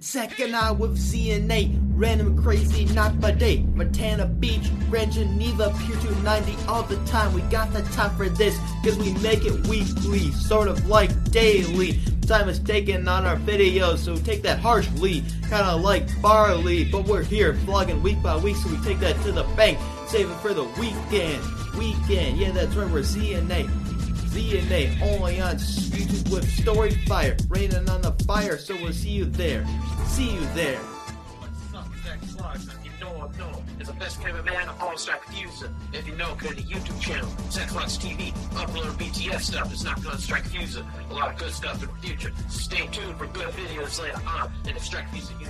Second out with Z&A, random crazy not by day. Montana Beach, Grand Geneva, Pier 290 all the time. We got the time for this, cause we make it weekly, sort of like daily. Time is taken on our videos, so take that harshly, kinda like barley. But we're here vlogging week by week, so we take that to the bank. Save it for the weekend. Weekend, yeah, that's right, we're Z&A. Z&A only on YouTube with Story Fire, raining on the fire, so we'll see you there. See you there. What's up, Zach Slugs? You know I know. It's the best cameraman, all-star producer. If you know, go to YouTube channel, Slugs TV. Upload BTS stuff. It's not gonna strike Fuser. A lot of good stuff in the future. Stay tuned for good videos later on. And if Strike Fuser, you